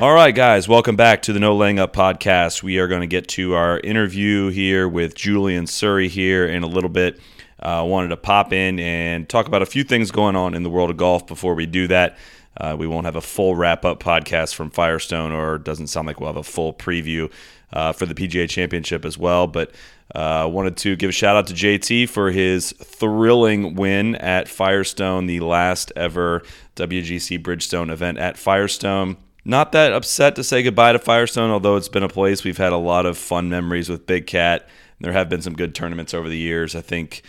All right, guys, welcome back to the No Laying Up podcast. We are going to get to our interview here with Julian Suri here in a little bit. I uh, wanted to pop in and talk about a few things going on in the world of golf before we do that. Uh, we won't have a full wrap up podcast from Firestone, or doesn't sound like we'll have a full preview uh, for the PGA Championship as well. But I uh, wanted to give a shout out to JT for his thrilling win at Firestone, the last ever WGC Bridgestone event at Firestone. Not that upset to say goodbye to Firestone, although it's been a place we've had a lot of fun memories with Big Cat. There have been some good tournaments over the years. I think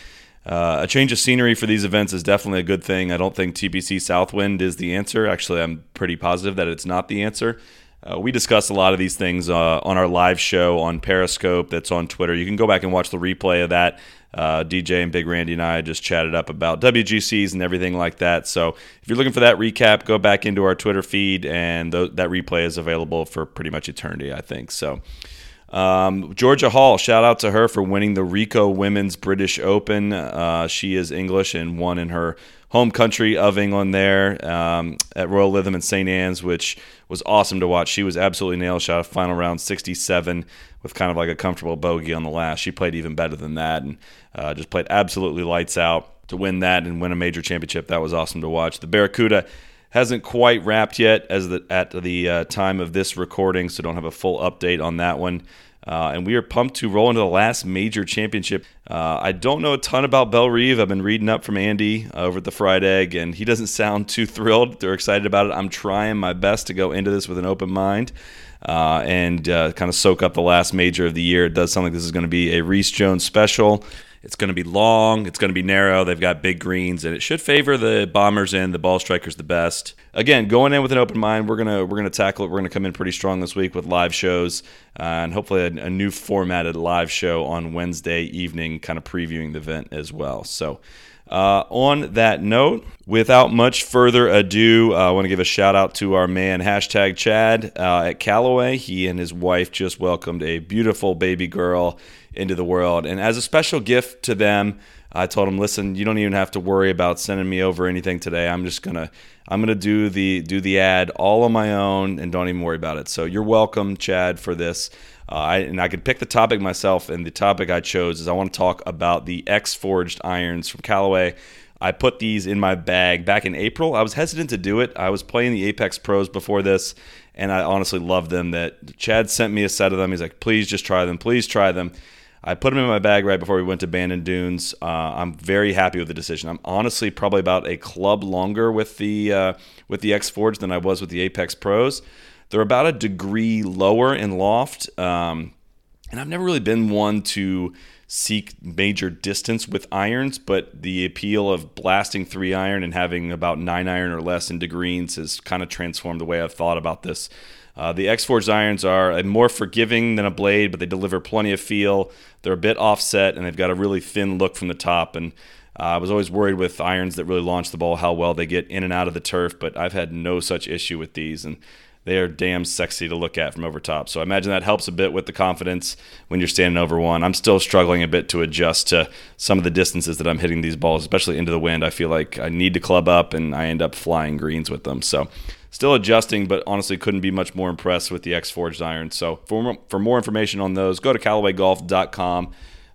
uh, a change of scenery for these events is definitely a good thing. I don't think TPC Southwind is the answer. Actually, I'm pretty positive that it's not the answer. Uh, we discuss a lot of these things uh, on our live show on Periscope that's on Twitter. You can go back and watch the replay of that. Uh, DJ and Big Randy and I just chatted up about WGCs and everything like that. So if you're looking for that recap, go back into our Twitter feed, and th- that replay is available for pretty much eternity, I think. So. Um, Georgia Hall, shout out to her for winning the Ricoh Women's British Open. Uh, she is English and won in her home country of England there um, at Royal Lytham in St. Anne's, which was awesome to watch. She was absolutely nailed. Shot final round 67 with kind of like a comfortable bogey on the last. She played even better than that and uh, just played absolutely lights out to win that and win a major championship. That was awesome to watch. The Barracuda hasn't quite wrapped yet as the, at the uh, time of this recording, so don't have a full update on that one. Uh, and we are pumped to roll into the last major championship. Uh, I don't know a ton about Bellerive. I've been reading up from Andy over at the Fried Egg, and he doesn't sound too thrilled. They're excited about it. I'm trying my best to go into this with an open mind uh, and uh, kind of soak up the last major of the year. It does sound like this is going to be a Rees Jones special. It's going to be long. It's going to be narrow. They've got big greens, and it should favor the bombers and The ball strikers the best. Again, going in with an open mind, we're gonna we're gonna tackle it. We're gonna come in pretty strong this week with live shows uh, and hopefully a, a new formatted live show on Wednesday evening, kind of previewing the event as well. So. Uh, on that note, without much further ado, uh, I want to give a shout out to our man, hashtag Chad uh, at Callaway. He and his wife just welcomed a beautiful baby girl into the world. And as a special gift to them, I told them, listen, you don't even have to worry about sending me over anything today. I'm just gonna I'm gonna do the do the ad all on my own and don't even worry about it. So you're welcome, Chad, for this. Uh, I, and I could pick the topic myself, and the topic I chose is I want to talk about the X Forged irons from Callaway. I put these in my bag back in April. I was hesitant to do it. I was playing the Apex Pros before this, and I honestly loved them. That Chad sent me a set of them. He's like, please just try them. Please try them. I put them in my bag right before we went to Bandon Dunes. Uh, I'm very happy with the decision. I'm honestly probably about a club longer with the uh, with the X Forge than I was with the Apex Pros. They're about a degree lower in loft, um, and I've never really been one to seek major distance with irons, but the appeal of blasting three iron and having about nine iron or less into greens has kind of transformed the way I've thought about this. Uh, the X Forged irons are more forgiving than a blade, but they deliver plenty of feel. They're a bit offset, and they've got a really thin look from the top. And uh, I was always worried with irons that really launch the ball how well they get in and out of the turf, but I've had no such issue with these. And they are damn sexy to look at from over top. So I imagine that helps a bit with the confidence when you're standing over one. I'm still struggling a bit to adjust to some of the distances that I'm hitting these balls, especially into the wind. I feel like I need to club up and I end up flying greens with them. So still adjusting, but honestly couldn't be much more impressed with the X Forged iron. So for more, for more information on those, go to CallawayGolf.com.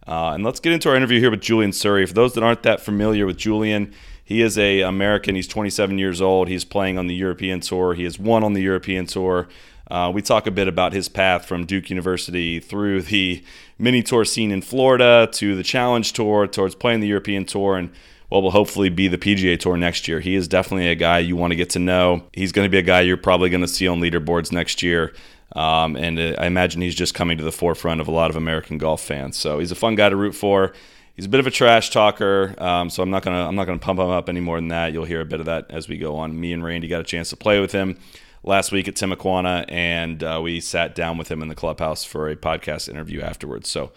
Uh, and let's get into our interview here with Julian Suri. For those that aren't that familiar with Julian, he is a American. He's 27 years old. He's playing on the European Tour. He has won on the European Tour. Uh, we talk a bit about his path from Duke University through the mini tour scene in Florida to the Challenge Tour towards playing the European Tour and what will hopefully be the PGA Tour next year. He is definitely a guy you want to get to know. He's going to be a guy you're probably going to see on leaderboards next year. Um, and uh, I imagine he's just coming to the forefront of a lot of American golf fans. So he's a fun guy to root for he's a bit of a trash talker, um, so I'm not gonna I'm not gonna pump him up any more than that. You'll hear a bit of that as we go on. Me and Randy got a chance to play with him last week at Timuquana, and uh, we sat down with him in the clubhouse for a podcast interview afterwards. So,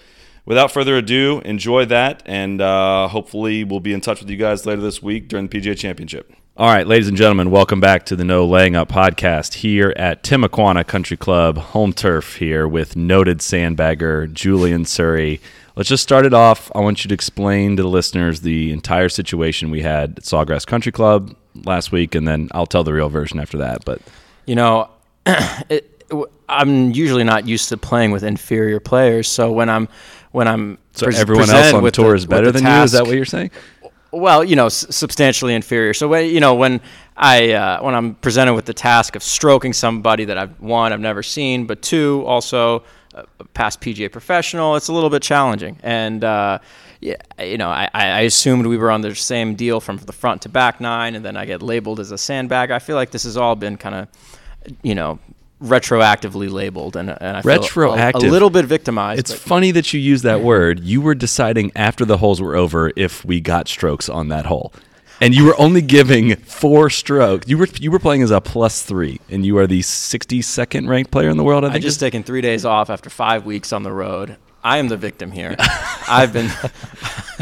without further ado, enjoy that, and uh, hopefully, we'll be in touch with you guys later this week during the PGA Championship. All right, ladies and gentlemen, welcome back to the No Laying Up podcast here at Timuquana Country Club, home turf here with noted sandbagger Julian Suri. Let's just start it off. I want you to explain to the listeners the entire situation we had at Sawgrass Country Club last week, and then I'll tell the real version after that. But you know, it, I'm usually not used to playing with inferior players, so when I'm when I'm so pres- everyone else on the tour is better than task, you. Is that what you're saying? Well, you know, s- substantially inferior. So when you know when I uh, when I'm presented with the task of stroking somebody that I've one I've never seen, but two also a past PGA professional, it's a little bit challenging. And uh, yeah, you know, I, I assumed we were on the same deal from the front to back nine, and then I get labeled as a sandbag. I feel like this has all been kind of, you know, retroactively labeled, and, and I feel a, a, little bit victimized. It's funny that you use that word. You were deciding after the holes were over if we got strokes on that hole and you were only giving four strokes. You were you were playing as a plus three, and you are the 62nd ranked player in the world. I, I just taken three days off after five weeks on the road. I am the victim here. I've been.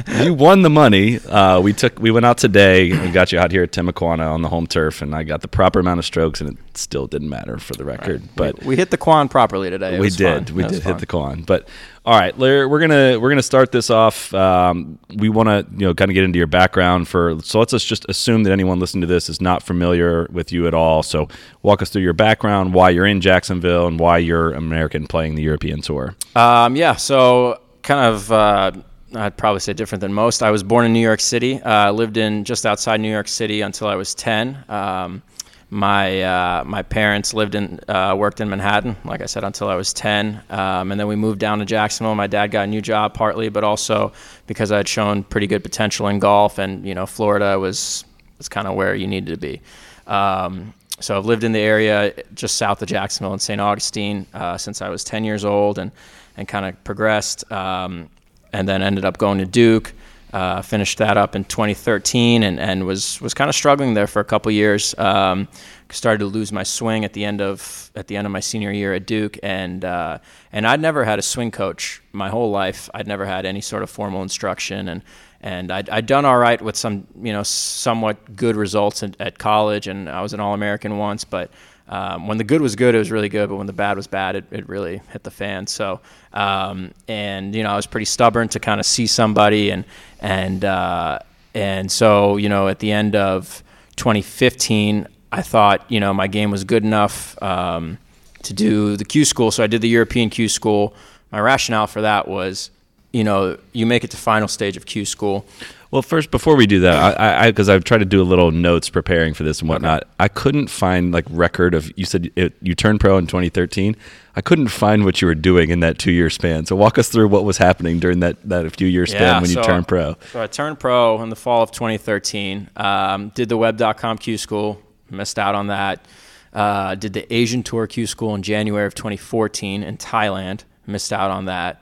you won the money. Uh, we took. We went out today and got you out here at Timuquana on the home turf, and I got the proper amount of strokes, and it still didn't matter for the record. Right. But we, we, hit the quan properly today. It we did. Fun. We did hit the quan. But all right, Larry, we're gonna we're gonna start this off. Um, we want to you know kind of get into your background for. So let's just assume that anyone listening to this is not familiar with you at all. So walk us through your background, why you're in Jacksonville, and why you're American playing the European Tour. Um, yeah. So kind of. Uh, I'd probably say different than most. I was born in New York City. I uh, lived in just outside New York City until I was 10. Um, my uh, my parents lived in uh, worked in Manhattan, like I said, until I was 10, um, and then we moved down to Jacksonville. My dad got a new job, partly, but also because I had shown pretty good potential in golf, and you know, Florida was was kind of where you needed to be. Um, so I've lived in the area just south of Jacksonville in St. Augustine uh, since I was 10 years old, and and kind of progressed. Um, and then ended up going to Duke. Uh, finished that up in 2013 and, and was was kind of struggling there for a couple years. Um, started to lose my swing at the end of at the end of my senior year at Duke, and uh, and I'd never had a swing coach my whole life. I'd never had any sort of formal instruction, and and I'd, I'd done all right with some you know somewhat good results at, at college, and I was an All American once, but um, when the good was good, it was really good, but when the bad was bad, it, it really hit the fan. So, um, and you know, I was pretty stubborn to kind of see somebody, and and uh, and so you know, at the end of 2015, I thought you know my game was good enough um, to do the Q school, so I did the European Q school. My rationale for that was, you know, you make it to final stage of Q school. Well, first, before we do that, I because I've tried to do a little notes preparing for this and whatnot. Okay. I couldn't find like record of you said it, you turned pro in 2013. I couldn't find what you were doing in that two year span. So walk us through what was happening during that that few year span yeah, when you turned pro. So I turned pro in the fall of 2013. Um, did the Web.com Q school, missed out on that. Uh, did the Asian Tour Q school in January of 2014 in Thailand, missed out on that.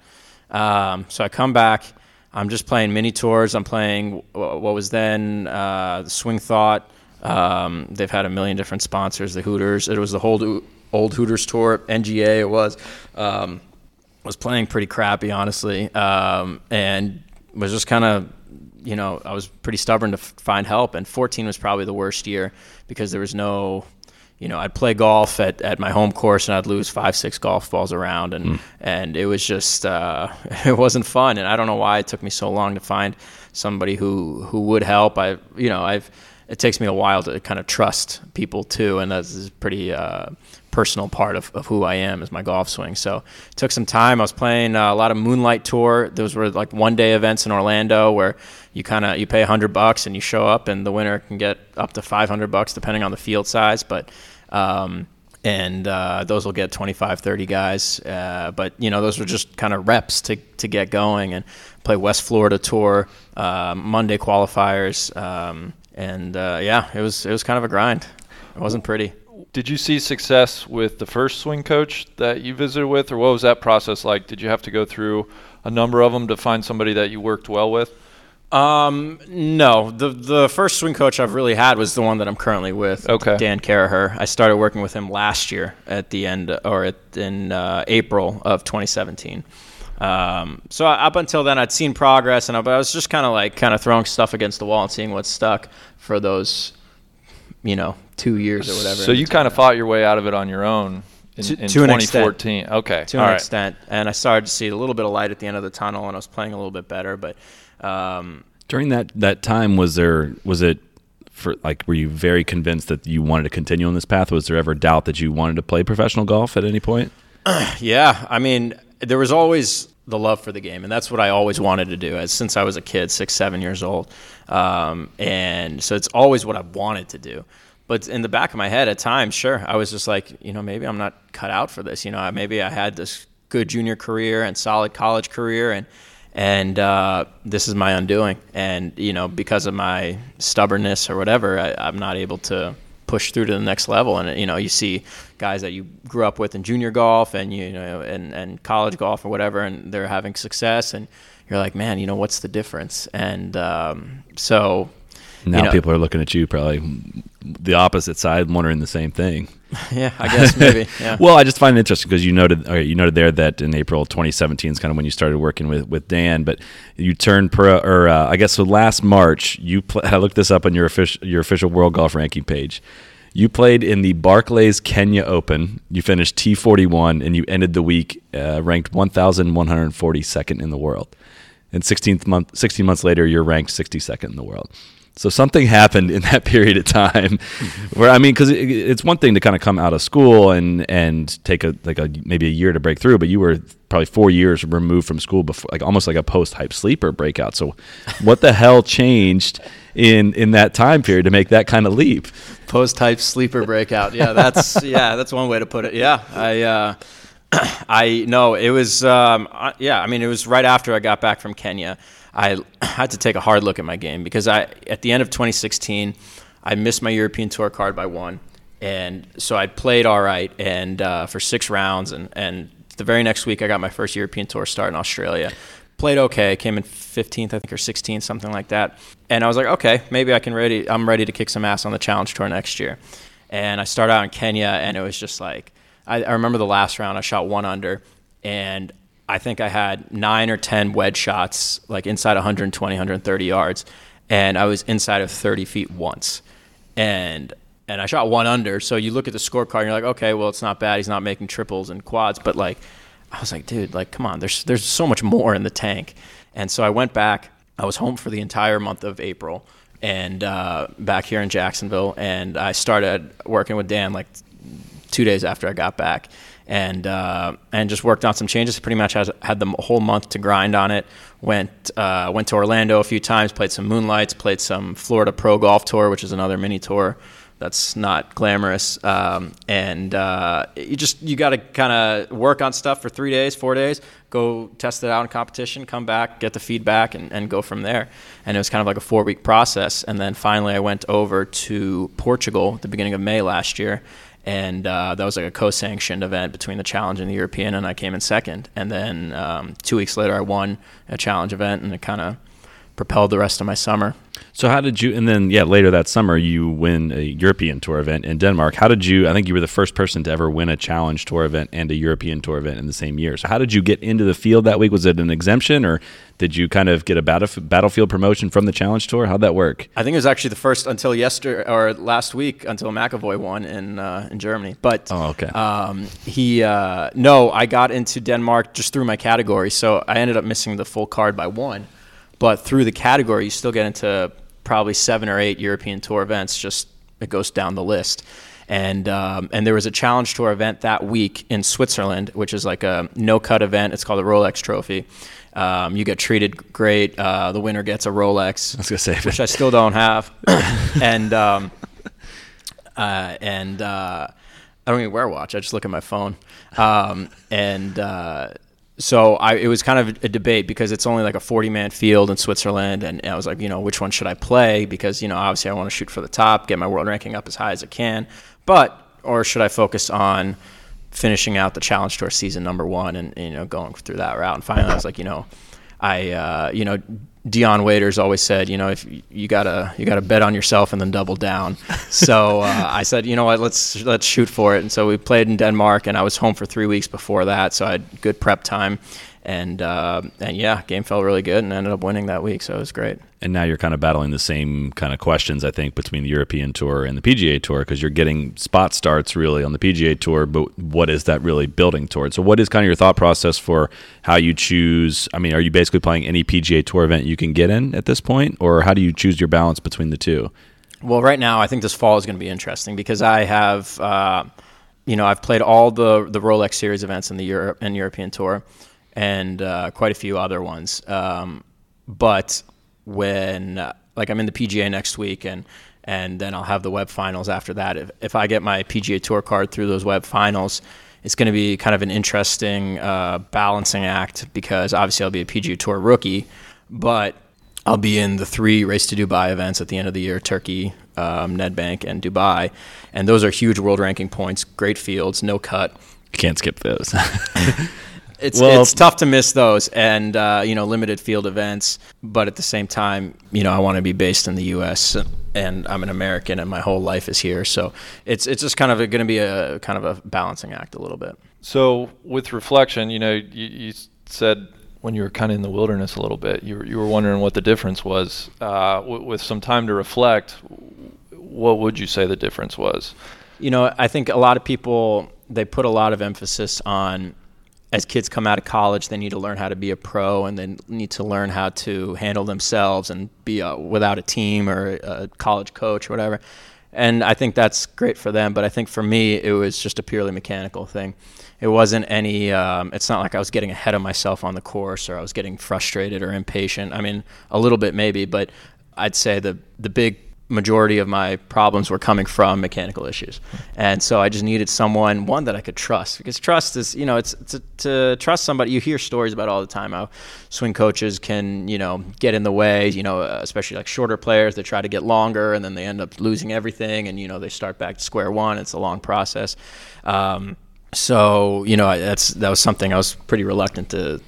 Um, so I come back I'm just playing mini tours. I'm playing what was then uh, the Swing Thought. Um, they've had a million different sponsors. The Hooters. It was the whole old Hooters tour. NGA. It was. Um, was playing pretty crappy, honestly, um, and was just kind of, you know, I was pretty stubborn to f- find help. And 14 was probably the worst year because there was no you know, I'd play golf at, at my home course and I'd lose five, six golf balls around, and mm. and it was just uh, it wasn't fun. And I don't know why it took me so long to find somebody who who would help. I you know I've it takes me a while to kind of trust people too, and that's pretty uh, personal part of, of who I am is my golf swing. So it took some time. I was playing uh, a lot of Moonlight Tour. Those were like one day events in Orlando where you kind of you pay hundred bucks and you show up, and the winner can get up to five hundred bucks depending on the field size. But um, and uh, those will get 25, 30 guys. Uh, but you know, those were just kind of reps to to get going and play West Florida tour, uh, Monday qualifiers, um, and uh, yeah, it was it was kind of a grind. It wasn't pretty. Did you see success with the first swing coach that you visited with, or what was that process like? Did you have to go through a number of them to find somebody that you worked well with? Um, no. The the first swing coach I've really had was the one that I'm currently with. Okay. Dan Caraher. I started working with him last year at the end or at, in uh, April of 2017. Um, so up until then, I'd seen progress, and I, I was just kind of like kind of throwing stuff against the wall and seeing what stuck for those, you know, two years or whatever. So you kind of fought your way out of it on your own in, To- in to an extent. 2014. Okay. to All an right. extent, and I started to see a little bit of light at the end of the tunnel, and I was playing a little bit better. But um, During that that time, was there was it for like were you very convinced that you wanted to continue on this path? Was there ever doubt that you wanted to play professional golf at any point? Yeah, I mean, there was always the love for the game, and that's what I always wanted to do as since I was a kid, six, seven years old, um, and so it's always what I wanted to do. But in the back of my head, at times, sure, I was just like, you know, maybe I'm not cut out for this. You know, maybe I had this good junior career and solid college career, and and uh, this is my undoing. And you know, because of my stubbornness or whatever, I, I'm not able to push through to the next level. And you know, you see guys that you grew up with in junior golf and you know and, and college golf or whatever, and they're having success, and you're like, man, you know, what's the difference? And um, so Now You know- people are looking at you probably the opposite side, wondering the same thing. yeah, I guess maybe. Yeah. Well, I just find it interesting because you noted you noted there that in April 2017 is kind of when you started working with, with Dan, but you turned pro or uh, I guess so last March you pl- I looked this up on your official your official World Golf Ranking page. You played in the Barclays Kenya Open. You finished T41 and you ended the week uh, ranked 1,142nd in the world. And 16th month, 16 months later, you're ranked 62nd in the world. So something happened in that period of time, where I mean, because it, it's one thing to kind of come out of school and and take a like a maybe a year to break through, but you were probably four years removed from school before, like almost like a post hype sleeper breakout. So, what the hell changed in in that time period to make that kind of leap? post type sleeper breakout. Yeah, that's yeah, that's one way to put it. Yeah, I uh, I know it was um, yeah. I mean, it was right after I got back from Kenya. I had to take a hard look at my game because I at the end of 2016, I missed my European Tour card by one, and so I played all right and uh, for six rounds, and and the very next week I got my first European Tour start in Australia. Played okay, came in 15th, I think, or 16th, something like that. And I was like, okay, maybe I can ready. I'm ready to kick some ass on the Challenge Tour next year. And I started out in Kenya, and it was just like, I, I remember the last round, I shot one under, and I think I had nine or 10 wedge shots, like inside 120, 130 yards, and I was inside of 30 feet once. And and I shot one under. So you look at the scorecard and you're like, okay, well, it's not bad. He's not making triples and quads, but like, I was like, dude, like, come on, there's there's so much more in the tank. And so I went back. I was home for the entire month of April and uh, back here in Jacksonville, and I started working with Dan like two days after I got back, and uh, and just worked on some changes. Pretty much has, had the whole month to grind on it. Went uh, went to Orlando a few times, played some moonlights, played some Florida Pro Golf Tour, which is another mini tour that's not glamorous. Um, and uh, you just you got to kind of work on stuff for three days, four days, go test it out in competition, come back, get the feedback, and, and go from there. And it was kind of like a four week process. And then finally, I went over to Portugal at the beginning of May last year. And uh, that was like a co-sanctioned event between the challenge and the European, and I came in second. And then um, two weeks later, I won a challenge event, and it kind of propelled the rest of my summer. So how did you? And then yeah, later that summer you win a European Tour event in Denmark. How did you? I think you were the first person to ever win a Challenge Tour event and a European Tour event in the same year. So how did you get into the field that week? Was it an exemption, or did you kind of get a battlef- battlefield promotion from the Challenge Tour? How'd that work? I think it was actually the first until yesterday or last week until McEvoy won in uh, in Germany. But Oh, okay. um, he uh, no, I got into Denmark just through my category, so I ended up missing the full card by one. But through the category, you still get into probably seven or eight European Tour events. Just it goes down the list. And um, and there was a Challenge Tour event that week in Switzerland, which is like a no cut event. It's called the Rolex Trophy. Um, you get treated great. Uh, the winner gets a Rolex I was gonna say which I still don't have, and um, uh, and uh, I don't even wear a watch. I just look at my phone, um, and uh, so I it was kind of a debate because it's only like a forty man field in Switzerland, and I was like, you know, which one should I play? Because you know, obviously, I want to shoot for the top, get my world ranking up as high as I can, but or should I focus on finishing out the challenge tour season number one and you know going through that route and finally i was like you know i uh, you know Dion Waiters always said, you know, if you gotta you gotta bet on yourself and then double down. so uh, I said, you know what, let's let's shoot for it. And so we played in Denmark, and I was home for three weeks before that, so I had good prep time and uh, and yeah, game felt really good and ended up winning that week, so it was great. And now you're kind of battling the same kind of questions, I think, between the European Tour and the PGA Tour because you're getting spot starts really on the PGA Tour, but what is that really building towards? So, what is kind of your thought process for how you choose? I mean, are you basically playing any PGA Tour event you can get in at this point, or how do you choose your balance between the two? Well, right now, I think this fall is going to be interesting because I have. Uh, you know, I've played all the the Rolex Series events in the Europe and European Tour and uh, quite a few other ones. Um, but when uh, like I'm in the PGA next week and and then I'll have the web finals after that. If, if I get my PGA Tour card through those web finals, it's going to be kind of an interesting uh, balancing act because obviously I'll be a PGA Tour rookie, but I'll be in the three Race to Dubai events at the end of the year Turkey, um, Nedbank, and Dubai. And those are huge world ranking points, great fields, no cut. You can't skip those. it's well, it's tough to miss those and uh, you know limited field events but at the same time you know I want to be based in the US and I'm an American and my whole life is here. So it's it's just kind of going to be a kind of a balancing act a little bit. So with reflection you know you, you said when you were kind of in the wilderness a little bit you were, you were wondering what the difference was. Uh, w- with some time to reflect what would you say the difference was? You know I think a lot of people they put a lot of emphasis on as kids come out of college, they need to learn how to be a pro and then need to learn how to handle themselves and be a, without a team or a college coach or whatever. And I think that's great for them. But I think for me, it was just a purely mechanical thing. It wasn't any, um, it's not like I was getting ahead of myself on the course or I was getting frustrated or impatient. I mean, a little bit maybe, but I'd say the, the big majority of my problems were coming from mechanical issues. And so I just needed someone, one that I could trust, because trust is, you know, it's, it's a, to trust somebody. You hear stories about all the time how swing coaches can, you know, get in the way, you know, especially like shorter players that try to get longer and then they end up losing everything and, you know, they start back to square one. It's a long process. Um, so, you know, that's, that was something I was pretty reluctant to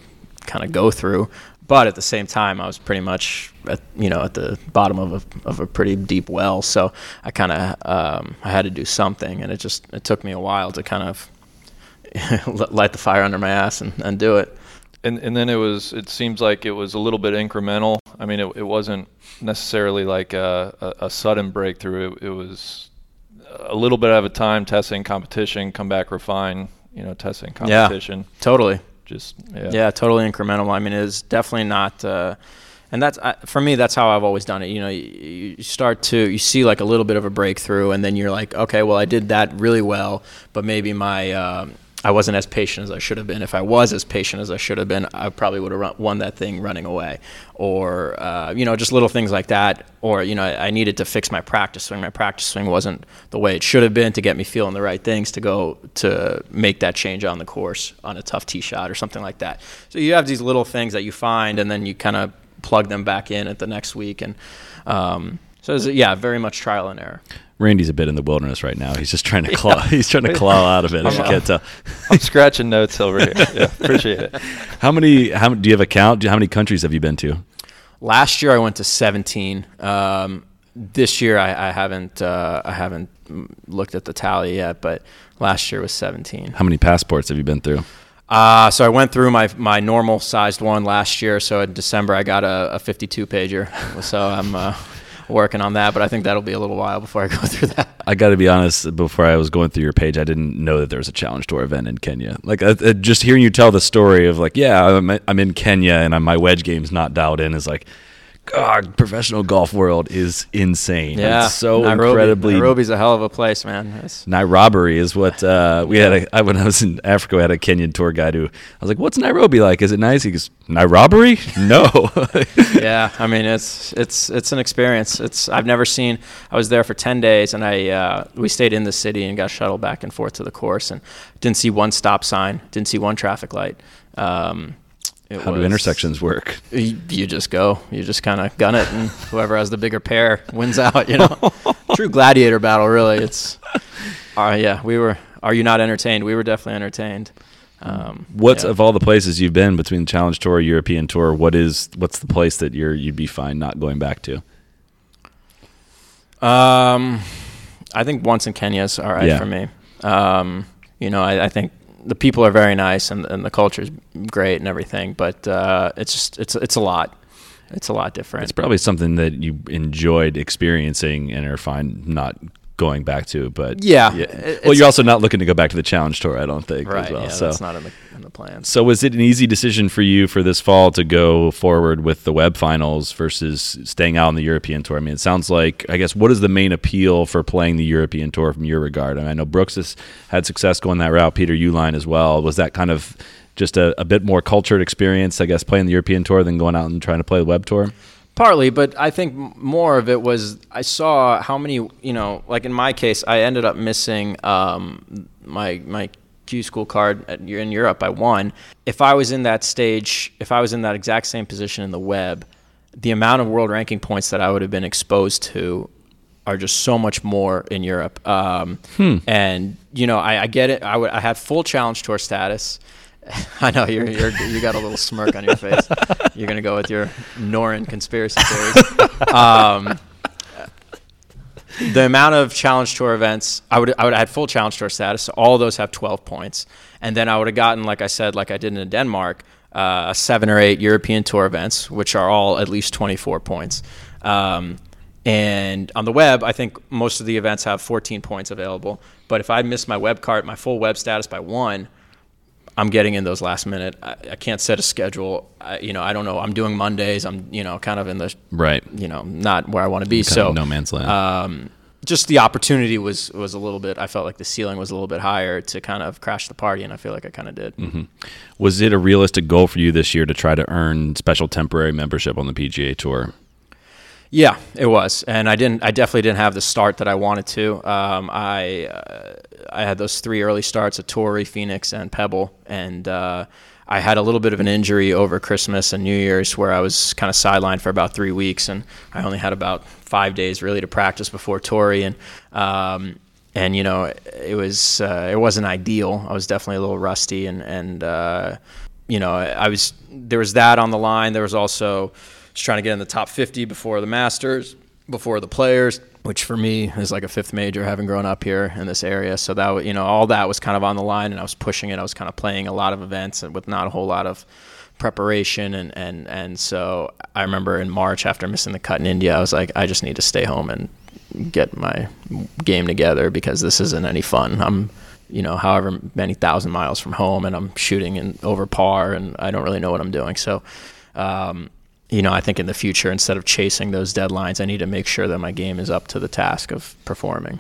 kind of go through but at the same time, I was pretty much at you know at the bottom of a of a pretty deep well. So I kind of um, I had to do something, and it just it took me a while to kind of light the fire under my ass and, and do it. And and then it was it seems like it was a little bit incremental. I mean, it, it wasn't necessarily like a, a, a sudden breakthrough. It, it was a little bit at a time, testing competition, come back, refine. You know, testing competition. Yeah, totally just yeah. yeah, totally incremental. I mean, it's definitely not. Uh, and that's uh, for me. That's how I've always done it. You know, you, you, start to you see like a little bit of a breakthrough, and then you're like, okay, well, I did that really well, but maybe my um, I wasn't as patient as I should have been. If I was as patient as I should have been, I probably would have won that thing running away. Or, uh, you know, just little things like that. Or, you know, I, I, needed to fix my practice swing. My practice swing wasn't the way it should have been to get me feeling the right things to go to make that change on the course on a tough tee shot or something like that. So you have these little things that you find and then you kind of plug them back in at the next week. And um, so, was, yeah, very much trial and error. Randy's a bit in the wilderness right now. He's just trying to claw. Yeah. He's trying to claw out of it. As you can't tell. I'm scratching notes over here. Yeah, appreciate it. How many? How do you have a count? How many countries have you been to? Last year I went to 17. Um, this year I, I haven't. Uh, I haven't looked at the tally yet, but last year was 17. How many passports have you been through? Uh, so I went through my my normal sized one last year. So in December I got a, a 52 pager. So I'm. Uh, working on that, but I think that'll be a little while before I go through that. I got to be honest. Before I was going through your page, I didn't know that there was a challenge tour event in Kenya. Like uh, uh, just hearing you tell the story of like, yeah, I'm, I'm in Kenya and I'm, my wedge game's not dialed in is like, God, professional golf world is insane. Yeah, it's so Nairobi, incredibly. Nairobi's a hell of a place, man. It's... Nairobi is what uh, we yeah. had. A, I, when I was in Africa, we had a Kenyan tour guide who I was like, "What's Nairobi like? Is it nice?" He goes, "Nairobi? No." yeah, I mean it's it's it's an experience. It's I've never seen. I was there for ten days, and I uh, we stayed in the city and got shuttled back and forth to the course, and didn't see one stop sign, didn't see one traffic light. Um, it How was, do intersections work? You, you just go, you just kind of gun it, and whoever has the bigger pair wins out. You know, true gladiator battle. Really, it's. Uh, yeah, we were. Are you not entertained? We were definitely entertained. Um, What's yeah. of all the places you've been between the Challenge Tour, European Tour? What is what's the place that you're you'd be fine not going back to? Um, I think once in Kenya is all right Yeah. for me. Um, you know, I, I think the people are very nice and, and the culture is great and everything, but uh, it's just it's it's a lot. It's a lot different. It's probably something that you enjoyed experiencing and are fine not going back to. But Yeah, well, you're also not looking to go back to the Challenge Tour, I don't think, right. as well. yeah, so. that's not in the in the plans. So was it an easy decision for you for this fall to go forward with the web finals versus staying out on the European tour? I mean, it sounds like I guess what is the main appeal for playing the European tour from your regard? I, mean, I know Brooks has had success going that route. Peter Uihlein as well. Was that kind of just a, a bit more cultured experience, I guess, playing the European tour than going out and trying to play the web tour? Partly, but I think more of it was I saw how many, you know, like in my case, I ended up missing um, my my Q school card at, in Europe. I won. If I was in that stage, if I was in that exact same position in the web, the amount of world ranking points that I would have been exposed to are just so much more in Europe. Um, And you know, I, I get it. I, would, I had full challenge tour status. I know you're, you're you got a little smirk on your face. You're gonna go with your Noren conspiracy theories. Um, the amount of challenge tour events, I would I would have had full challenge tour status. So all of those have 12 points, and then I would have gotten, like I said, like I did in Denmark, uh, seven or eight European tour events, which are all at least 24 points. Um, and on the web, I think most of the events have 14 points available. But if I missed my web cart, my full web status by one, I'm getting in those last minute. I, I can't set a schedule. I, you know, I don't know. I'm doing Mondays. I'm, you know, kind of in the, Right. you know, not where I want to be. Kind so no man's land. um, just the opportunity was was a little bit. I felt like the ceiling was a little bit higher to kind of crash the party, and I feel like I kind of did. Mm-hmm. Was it a realistic goal for you this year to try to earn special temporary membership on the PGA Tour? Yeah, it was, and I didn't. I definitely didn't have the start that I wanted to. Um, I uh, I had those three early starts at Torrey, Phoenix, and Pebble, and uh, I had a little bit of an injury over Christmas and New Year's where I was kind of sidelined for about three weeks, and I only had about five days really to practice before Torrey, and um, and you know it was uh, it wasn't ideal. I was definitely a little rusty, and and uh, you know I was there was that on the line. There was also just trying to get in the top 50 before the Masters, before the Players, which for me is like a fifth major, having grown up here in this area. So that you know all that was kind of on the line, and I was pushing it. I was kind of playing a lot of events and with not a whole lot of preparation and and and so I remember in March after missing the cut in India, I was like, I just need to stay home and get my game together because this isn't any fun. I'm you know, however many thousand miles from home, and I'm shooting in over par, and I don't really know what I'm doing. So, um, you know, I think in the future, instead of chasing those deadlines, I need to make sure that my game is up to the task of performing.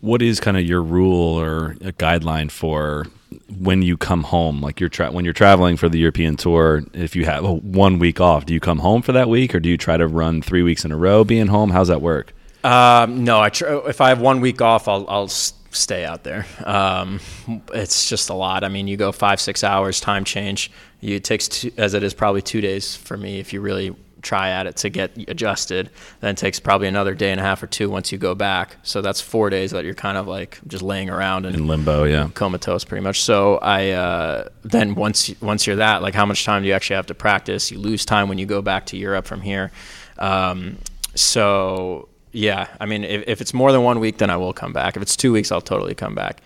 What is kind of your rule or a guideline for when you come home? Like you're tra- when you're traveling for the European tour, if you have one week off, do you come home for that week, or do you try to run three weeks in a row being home? How's that work? Um, no, I tr- if I have one week off, I'll I'll s- stay out there. Um, it's just a lot. I mean, you go five six hours time change. You, it takes two, as it is probably two days for me if you really try at it to get adjusted. Then it takes probably another day and a half or two once you go back. So that's four days that you're kind of like just laying around and In limbo, yeah. comatose pretty much. So I uh, then once once you're that, like how much time do you actually have to practice? You lose time when you go back to Europe from here. Um, so yeah, I mean, if, if it's more than one week, then I will come back. If it's two weeks, I'll totally come back.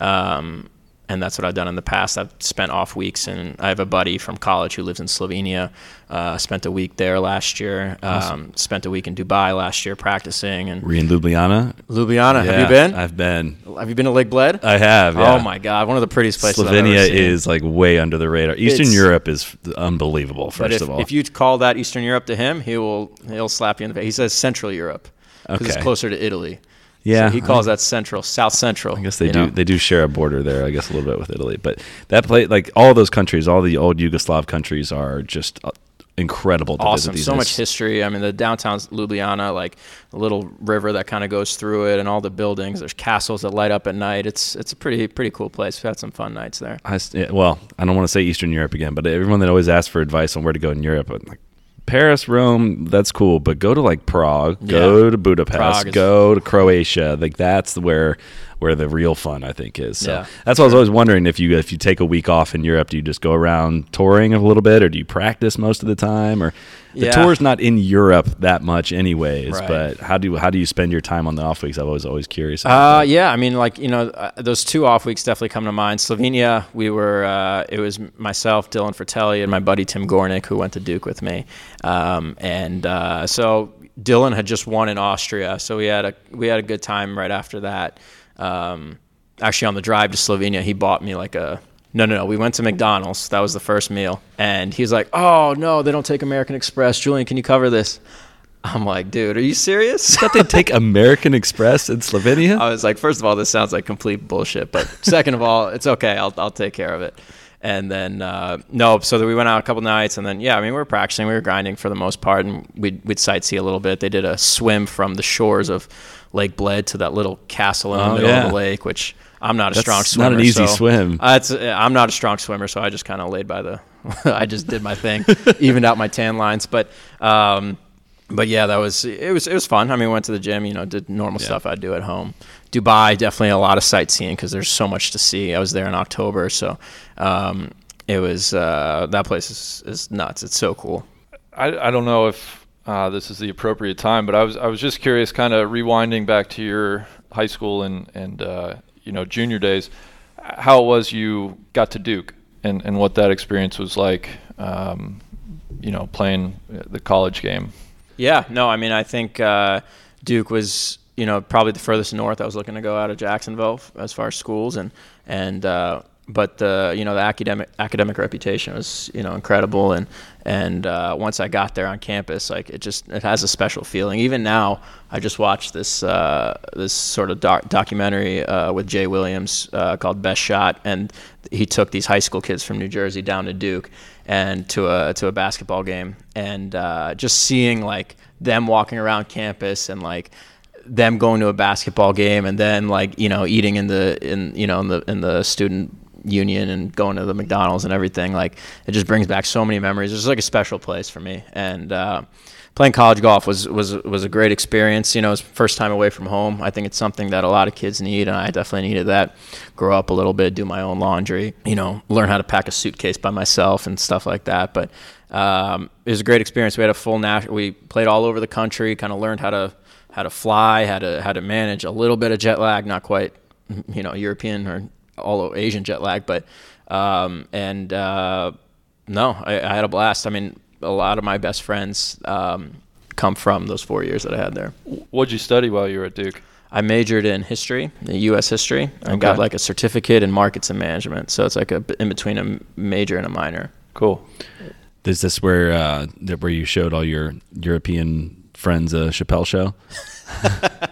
Um, and that's what I've done in the past. I've spent off weeks, and I have a buddy from college who lives in Slovenia. Uh, spent a week there last year. Um, Spent a week in Dubai last year practicing. And Were you in Ljubljana? Ljubljana, have you been? I've been. have you been to Lake Bled? I have. Yeah. Oh my God, one of the prettiest places. Slovenia is like way under the radar. Eastern It's- Europe is unbelievable. First if, of all, if you call that Eastern Europe to him, he will he'll slap you in the face. He says Central Europe because Okay. it's closer to Italy. yeah, so he calls that Central, South Central. I guess they do. know? They do share a border there. I guess a little bit with Italy, but that place, like all those countries, all the old Yugoslav countries, are just uh, incredible to awesome. visit. These So much history. I mean, the downtown's Ljubljana, like a little river that kind of goes through it, and all the buildings. There's castles that light up at night. It's it's a pretty pretty cool place. We've had some fun nights there. I yeah, well, I don't want to say Eastern Europe again, but everyone that always asks for advice on where to go in Europe, I'm like Paris, Rome, that's cool, but go to like Prague, go Yeah. to Budapest, go to Croatia. Like that's where where the real fun I think is. So Yeah. that's why I was always wondering if you if you take a week off in Europe, do you just go around touring a little bit, or do you practice most of the time, or the Yeah. tour's not in Europe that much anyways. Right. But how do how do you spend your time on the off weeks? I was always curious. about Uh, yeah, I mean, like you know, uh, those two off weeks definitely come to mind. Slovenia, we were. Uh, it was myself, Dylan Frittelli, and my buddy Tim Gornick, who went to Duke with me. Um, and uh, so Dylan had just won in Austria, so we had a we had a good time right after that. Um, actually, on the drive to Slovenia, he bought me like a. No, no, no. We went to McDonald's. That was the first meal, and he's like, "Oh no, they don't take American Express." Julian, can you cover this? I'm like, dude, are you serious? thought they'd take American Express in Slovenia. I was like, first of all, this sounds like complete bullshit. But second of all, it's okay. I'll, I'll take care of it. And then uh, no, so that we went out a couple nights, and then yeah, I mean we were practicing, we were grinding for the most part, and we'd we'd sightsee a little bit. They did a swim from the shores of Lake Bled to that little castle in the Oh, middle yeah. of the lake, which I'm not a That's strong swimmer. not an easy so- swim. Uh, it's, uh, I'm not a strong swimmer, so I just kind of laid by the. I just did my thing, evened out my tan lines, but. Um, but yeah, that was it was it was fun. I mean, went to the gym, you know, did normal stuff I'd do at home. Dubai, definitely a lot of sightseeing because there's so much to see. I was there in October, so um, it was uh, that place is, is nuts. It's so cool. I, I don't know if uh, this is the appropriate time, but I was I was just curious, kind of rewinding back to your high school and and uh, you know junior days, how it was you got to Duke and and what that experience was like, um, you know, playing the college game. Yeah, no, I mean, I think uh, Duke was, you know, probably the furthest north I was looking to go out of Jacksonville as far as schools, and and uh, but the you know the academic academic reputation was you know incredible, and and uh, once I got there on campus, like it just it has a special feeling. Even now, I just watched this uh, this sort of doc- documentary uh, with Jay Williams uh, called Best Shot, and he took these high school kids from New Jersey down to Duke and to a to a basketball game, and uh, just seeing like them walking around campus and like them going to a basketball game and then like you know eating in the in you know in the in the student union and going to the McDonald's and everything like it just brings back so many memories. It's like a special place for me and. Uh, Playing college golf was, was was a great experience. You know, first time away from home. I think it's something that a lot of kids need, and I definitely needed that. Grow up a little bit, do my own laundry. You know, learn how to pack a suitcase by myself and stuff like that. But um, it was a great experience. We had a full national. We played all over the country. Kind of learned how to how to fly, how to how to manage a little bit of jet lag. Not quite, you know, European or all Asian jet lag, but um, and uh, no, I, I had a blast. I mean, a lot of my best friends um, come from those four years that I had there. What'd you study while you were at Duke? I majored in history, U.S. history, and got like a certificate in markets and management. So it's like a in between a major and a minor. Cool. Is this where uh, that where you showed all your European friends a Chappelle show?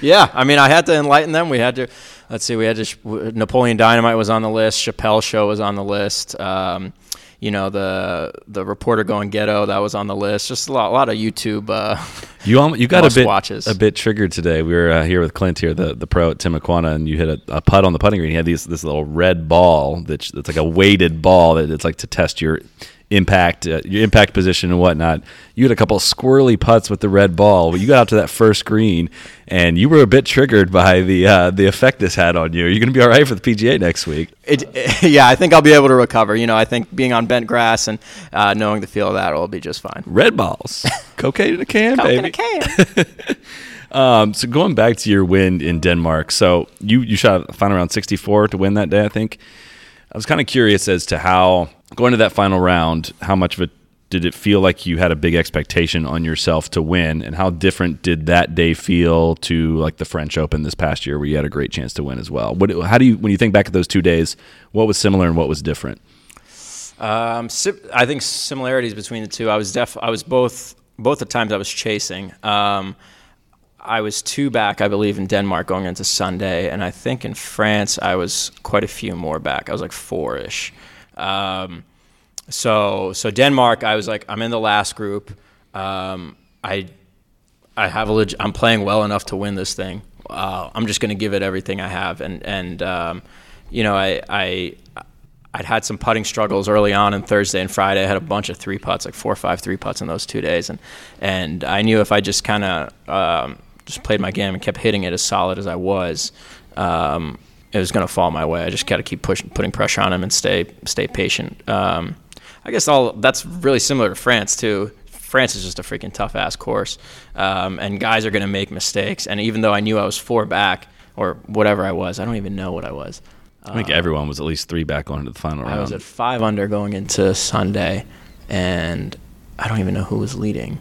Yeah, I mean, I had to enlighten them. We had to, let's see, we had just Napoleon Dynamite was on the list. Chappelle Show was on the list. Um, you know, the the reporter going ghetto that was on the list. Just a lot, a lot of YouTube. Uh, You almo- you got a bit watches. a bit triggered today. We were uh, here with Clint here, the, the pro at Timuquana, and you hit a, a putt on the putting green. He had these this little red ball that's that's like a weighted ball that it's like to test your impact uh, your impact position and whatnot. You had a couple squirrely putts with the red ball. You got out to that first green, and you were a bit triggered by the uh, the effect this had on you. Are you going to be all right for the PGA next week? it, yeah, I think I'll be able to recover. You know, I think being on bent grass and uh, knowing the feel of that will be just fine. Red balls, cocaine in a can, Coke in baby. a can. Um, so going back to your win in Denmark, so you you shot a final round 64 to win that day, I think. I was kind of curious as to how going to that final round, how much of it did it feel like you had a big expectation on yourself to win, and how different did that day feel to like the French Open this past year, where you had a great chance to win as well? What, how do you when you think back at those two days, what was similar and what was different? Um, I think similarities between the two. I was. I was both both the times I was chasing. Um, I was two back, I believe, in Denmark going into Sunday, and I think in France I was quite a few more back. I was like four ish. Um, so so Denmark, I was like, I'm in the last group. Um, I I have a leg- I'm playing well enough to win this thing. Uh, I'm just going to give it everything I have, and and um, you know I I I'd had some putting struggles early on on Thursday and Friday. I had a bunch of three putts, like four or five three putts in those two days, and and I knew if I just kind of um, just played my game and kept hitting it as solid as I was, um, it was going to fall my way. I just got to keep pushing, putting pressure on him and stay stay patient. Um, I guess all that's really similar to France too. France is just a freaking tough ass course, um, and guys are going to make mistakes. And even though I knew I was four back or whatever I was, I don't even know what I was. I think everyone was at least three back going into the final round. I was at five under going into Sunday, and I don't even know who was leading.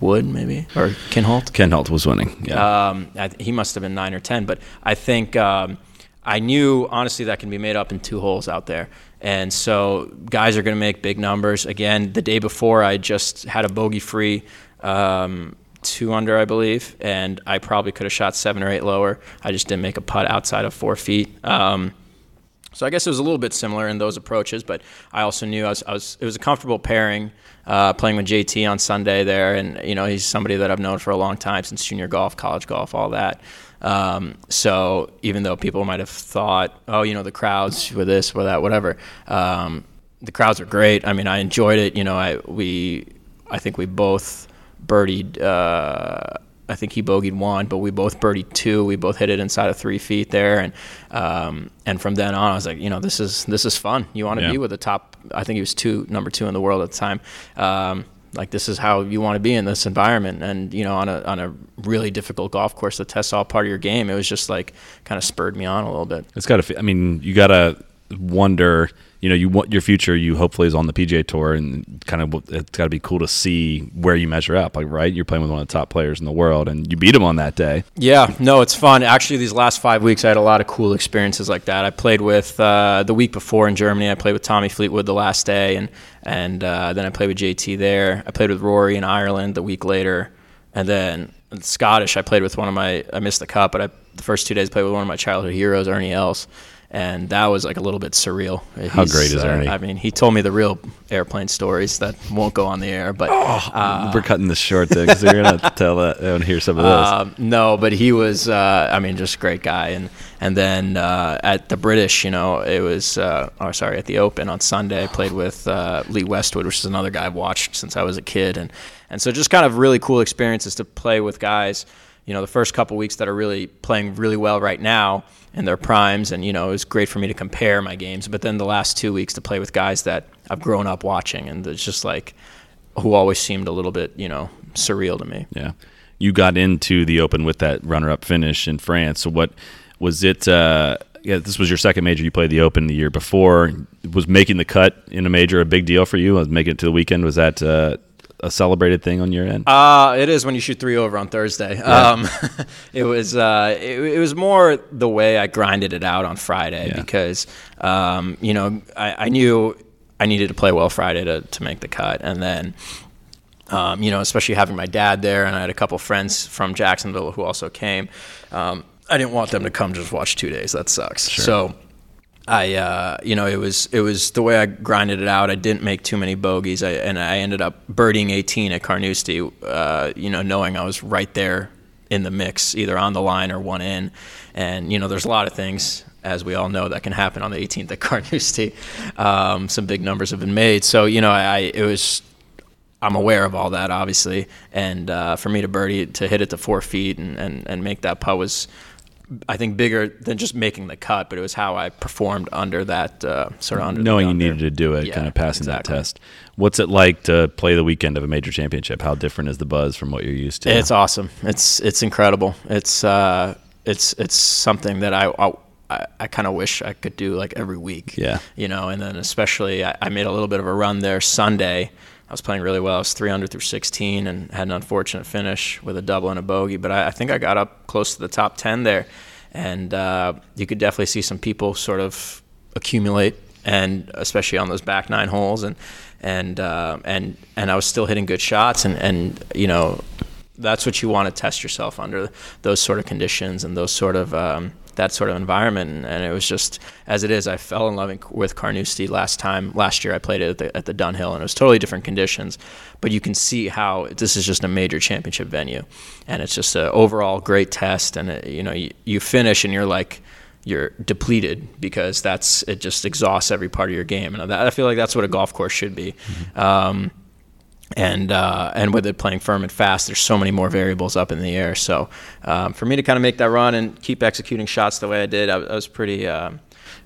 Wood maybe or Kinhult. Kinhult was winning. Yeah, Um, I, he must have been nine or ten, but I think um, I knew honestly that can be made up in two holes out there. And so guys are going to make big numbers. Again, the day before I just had a bogey free um, two under, I believe, and I probably could have shot seven or eight lower. I just didn't make a putt outside of four feet. Um, so I guess it was a little bit similar in those approaches, but I also knew I was, I was it was a comfortable pairing uh, playing with JT on Sunday there, and you know he's somebody that I've known for a long time since junior golf, college golf, all that. Um, so even though people might have thought, oh, you know, the crowds with this, with that, whatever, um, the crowds are great. I mean, I enjoyed it. You know, I we I think we both birdied. Uh, I think he bogeyed one, but we both birdied two. We both hit it inside of three feet there, and um, and from then on, I was like, you know, this is this is fun. You want to Yeah. be with the top. I think he was two, number two in the world at the time. Um, like this is how you want to be in this environment, and you know, on a on a really difficult golf course that tests all part of your game. It was just like kind of spurred me on a little bit. it's got to. I mean, you got to wonder. You know, you want your future. You hopefully is on the PGA Tour, and kind of it's got to be cool to see where you measure up. Like, right, you're playing with one of the top players in the world, and you beat him on that day. Yeah, no, it's fun. Actually, these last five weeks, I had a lot of cool experiences like that. I played with uh, the week before in Germany. I played with Tommy Fleetwood the last day, and and uh, then I played with JT there. I played with Rory in Ireland the week later, and then Scottish. I played with one of my. I missed the cut but I, the first two days I played with one of my childhood heroes, Ernie Els. And that was like a little bit surreal. How great is uh, I mean, he told me the real airplane stories that won't go on the air, but uh, We're cutting this short, though, because you're gonna have to tell that and hear some of this. um, no, but he was, uh, I mean, just a great guy. And and then uh, at the British, you know, it was, uh, oh, sorry, at the Open on Sunday, I played with uh, Lee Westwood, which is another guy I've watched since I was a kid. And, and so just kind of really cool experiences to play with guys, you know, the first couple weeks that are really playing really well right now in their primes. And, you know, it was great for me to compare my games. But then the last two weeks to play with guys that I've grown up watching. And it's just like, who always seemed a little bit, you know, surreal to me. Yeah. You got into the Open with that runner up finish in France. So, what was it? Uh, yeah, this was your second major. You played the Open the year before. Was making the cut in a major a big deal for you? Was making it to the weekend? Was that uh, a celebrated thing on your end? Uh, it is when you shoot three over on Thursday. Um, it was uh, it, it was more the way I grinded it out on Friday Yeah. because um, you know I, I knew I needed to play well Friday to, to make the cut, and then um, you know especially having my dad there, and I had a couple friends from Jacksonville who also came. Um, I didn't want them to come just watch two days. That sucks. So. I, uh, you know, it was it was the way I grinded it out. I didn't make too many bogeys, I, and I ended up birdieing 18 at Carnoustie. Uh, you know, knowing I was right there in the mix, either on the line or one in. And you know, there's a lot of things, as we all know, that can happen on the 18th at Carnoustie. Um, some big numbers have been made, so you know, I it was I'm aware of all that, obviously. And uh, for me to birdie to hit it to four feet and, and, and make that putt was, I think, bigger than just making the cut, but it was how I performed under that uh, sort of under Knowing you needed to do it, Yeah, kind of passing exactly. that test. What's it like to play the weekend of a major championship? How different is the buzz from what you're used to? It's awesome. It's it's incredible. It's uh, it's it's something that I. I I kind of wish I could do like every week. Yeah. You know, and then especially I, I made a little bit of a run there Sunday. I was playing really well. I was 300 through 16 and had an unfortunate finish with a double and a bogey. But I, I think I got up close to the top 10 there. And uh, you could definitely see some people sort of accumulate, and especially on those back nine holes. And and uh, and and I was still hitting good shots. And, and you know, that's what you want to test yourself under those sort of conditions and those sort of um, that sort of environment. And, and it was just as it is. I fell in love with Carnoustie last time. Last year, I played it at the, at the Dunhill, and it was totally different conditions. But you can see how this is just a major championship venue, and it's just an overall great test. And it, you know, you, you finish and you're like. You're depleted because that's it. Just exhausts every part of your game, and I feel like that's what a golf course should be. Um, and uh, and with it playing firm and fast, there's so many more variables up in the air. So um, for me to kind of make that run and keep executing shots the way I did, I, I was pretty. Uh,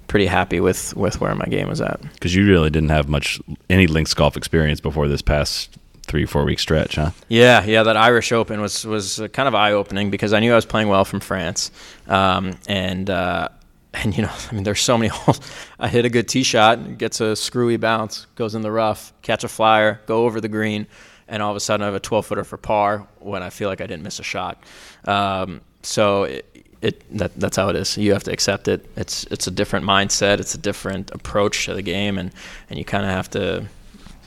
pretty happy with, with where my game was at. Because you really didn't have much any links golf experience before this past three four week stretch, huh? Yeah, yeah. That Irish Open was was kind of eye opening because I knew I was playing well from France, um, and uh, and you know, I mean, there's so many holes. I hit a good tee shot, gets a screwy bounce, goes in the rough, catch a flyer, go over the green, and all of a sudden I have a 12 footer for par when I feel like I didn't miss a shot. Um, so it, it that, that's how it is. You have to accept it. It's it's a different mindset. It's a different approach to the game, and and you kind of have to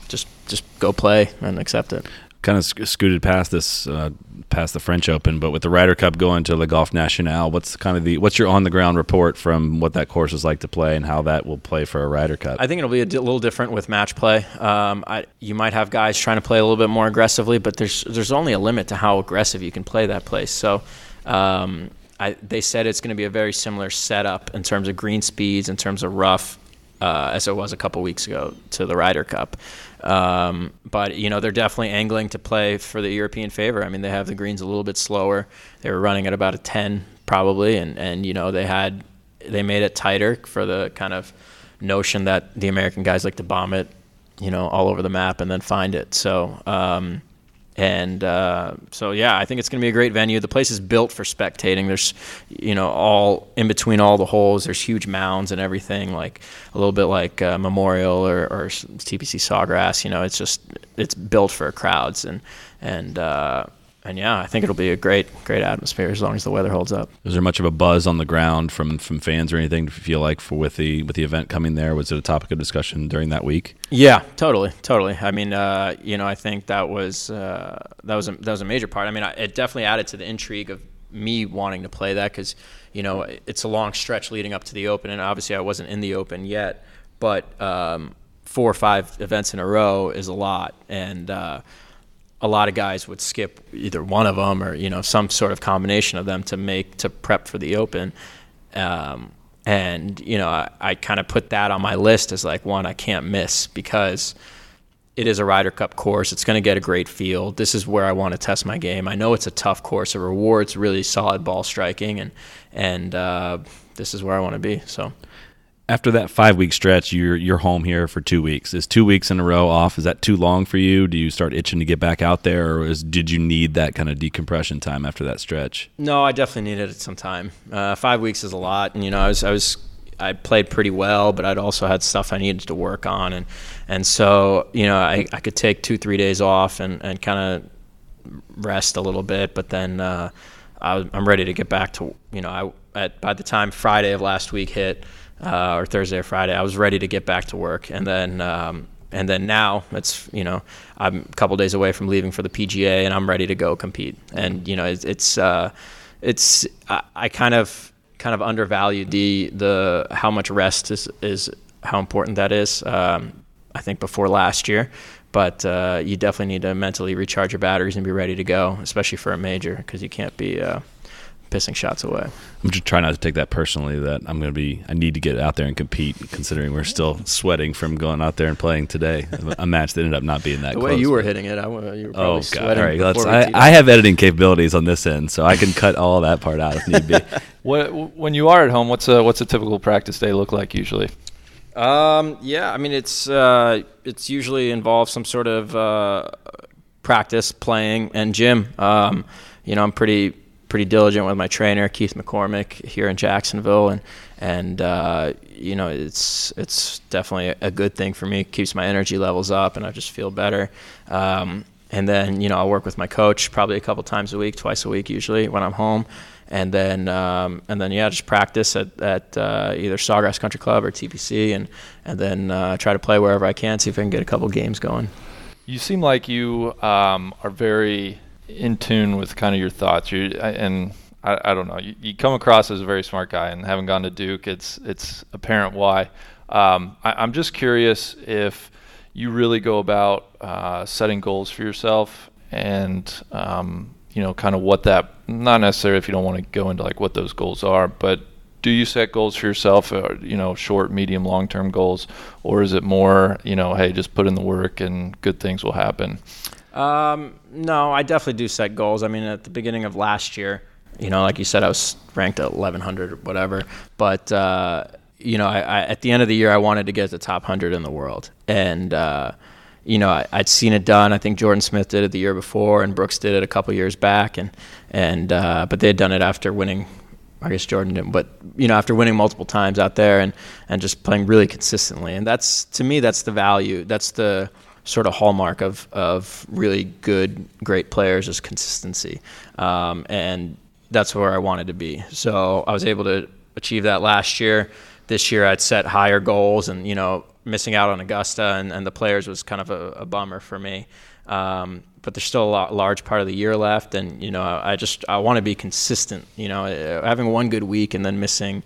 just just go play and accept it kind of sc- scooted past this, uh, past the French Open, but with the Ryder Cup going to Le Golf National, what's kind of the what's your on the ground report from what that course is like to play and how that will play for a Ryder Cup? I think it'll be a little different with match play. Um, I, you might have guys trying to play a little bit more aggressively, but there's there's only a limit to how aggressive you can play that place. So. Um, I, they said it's going to be a very similar setup in terms of green speeds, in terms of rough, uh, as it was a couple weeks ago to the Ryder Cup. Um, but you know they're definitely angling to play for the European favor. I mean they have the greens a little bit slower. They were running at about a 10 probably, and and you know they had they made it tighter for the kind of notion that the American guys like to bomb it, you know, all over the map and then find it. So. Um, and uh, so yeah, I think it's going to be a great venue. The place is built for spectating. There's, you know, all in between all the holes. There's huge mounds and everything, like a little bit like uh, Memorial or, or TPC Sawgrass. You know, it's just it's built for crowds and and uh, and yeah, I think it'll be a great, great atmosphere as long as the weather holds up. Is there much of a buzz on the ground from, from fans or anything? You feel like for with the with the event coming there, was it a topic of discussion during that week? Yeah, totally, totally. I mean, uh, you know, I think that was uh, that was a, that was a major part. I mean, it definitely added to the intrigue of me wanting to play that because you know it's a long stretch leading up to the Open, and obviously I wasn't in the Open yet, but um, four or five events in a row is a lot, and uh, a lot of guys would skip either one of them or you know some sort of combination of them to make to prep for the open um, and you know i, I kind of put that on my list as like one i can't miss because it is a Ryder Cup course. It's going to get a great field. This is where I want to test my game. I know it's a tough course. It rewards really solid ball striking, and and uh, this is where I want to be. So after that five week stretch, you're you're home here for two weeks. Is two weeks in a row off? Is that too long for you? Do you start itching to get back out there, or is, did you need that kind of decompression time after that stretch? No, I definitely needed some time. Uh, five weeks is a lot, and you know, I was I was I played pretty well, but I'd also had stuff I needed to work on, and and so you know, I, I could take two three days off and and kind of rest a little bit, but then uh, I, am ready to get back to you know I at by the time Friday of last week hit uh, or Thursday or Friday, I was ready to get back to work, and then um, and then now it's you know I'm a couple days away from leaving for the PGA, and I'm ready to go compete. And you know it's it's, uh, it's I, I, kind of kind of undervalued the the how much rest is is how important that is. Um, I think before last year, but uh, you definitely need to mentally recharge your batteries and be ready to go, especially for a major, because you can't be uh, pissing shots away. I'm just trying not to take that personally. That I'm going to be. I need to get out there and compete, considering we're still sweating from going out there and playing today. a match that ended up not being that. The way you were hitting it, I, you were oh god! All right, let's. I, I, have editing capabilities on this end, so I can cut all that part out if need be. what, when you are at home, what's a what's a typical practice day look like usually? Um, yeah, I mean it's uh, it's usually involves some sort of uh, practice, playing, and gym. Um, you know, I'm pretty pretty diligent with my trainer Keith McCormick here in Jacksonville, and and uh, you know it's it's definitely a good thing for me. It keeps my energy levels up, and I just feel better. Um, and then you know I'll work with my coach probably a couple times a week, twice a week usually when I'm home. And then um, and then yeah, just practice at, at uh, either Sawgrass Country Club or TPC, and and then uh, try to play wherever I can, see if I can get a couple games going. You seem like you um, are very in tune with kind of your thoughts. You and I, I don't know. You, you, come across as a very smart guy, and having gone to Duke, it's it's apparent why. Um, I, am just curious if you really go about uh, setting goals for yourself, and um, you know, kind of what that. Not necessarily if you don't want to go into like what those goals are, but do you set goals for yourself, or, uh, you know, short, medium, long term goals, or is it more, you know, hey, just put in the work and good things will happen? Um, no, I definitely do set goals. I mean, at the beginning of last year, you know, like you said, I was ranked at 1100 or whatever. But, uh, you know, I, I, at the end of the year, I wanted to get the top 100 in the world. And, uh, you know, I, would seen it done. I think Jordan Smith did it the year before, and Brooks did it a couple years back. And, and uh, but they had done it after winning I guess Jordan didn't, but you know, after winning multiple times out there and and just playing really consistently, and that's to me that's the value. That's the sort of hallmark of of really good, great players is consistency, um, and that's where I wanted to be. So I was able to achieve that last year. This year I'd set higher goals, and you know, missing out on Augusta and, and the players was kind of a, a bummer for me. Um, but there's still a lot, large part of the year left, and you know, I, just I want to be consistent. You know, uh, having one good week and then missing,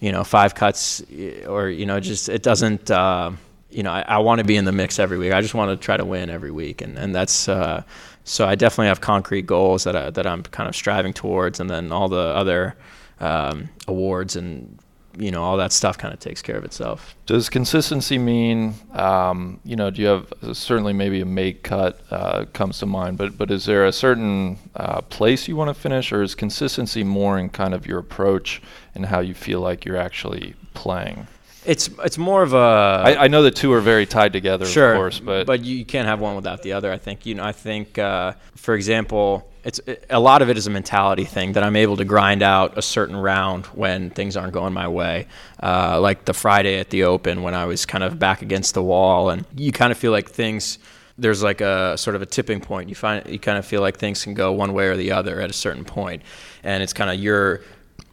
you know, five cuts, or you know, just it doesn't. Uh, you know, I, I want to be in the mix every week. I just want to try to win every week, and and that's. Uh, so I definitely have concrete goals that I, that I'm kind of striving towards, and then all the other um, awards and you know all that stuff kind of takes care of itself. Does consistency mean um, you know do you have certainly maybe a make cut uh, comes to mind, but but is there a certain uh, place you want to finish, or is consistency more in kind of your approach and how you feel like you're actually playing? It's it's more of a. I, I know the two are very tied together, sure, of course, but but you can't have one without the other. I think you know. I think, uh, for example, it's a lot of it is a mentality thing that I'm able to grind out a certain round when things aren't going my way. Uh, like the Friday at the Open when I was kind of back against the wall, and you kind of feel like things. There's like a sort of a tipping point. You find you kind of feel like things can go one way or the other at a certain point, and it's kind of your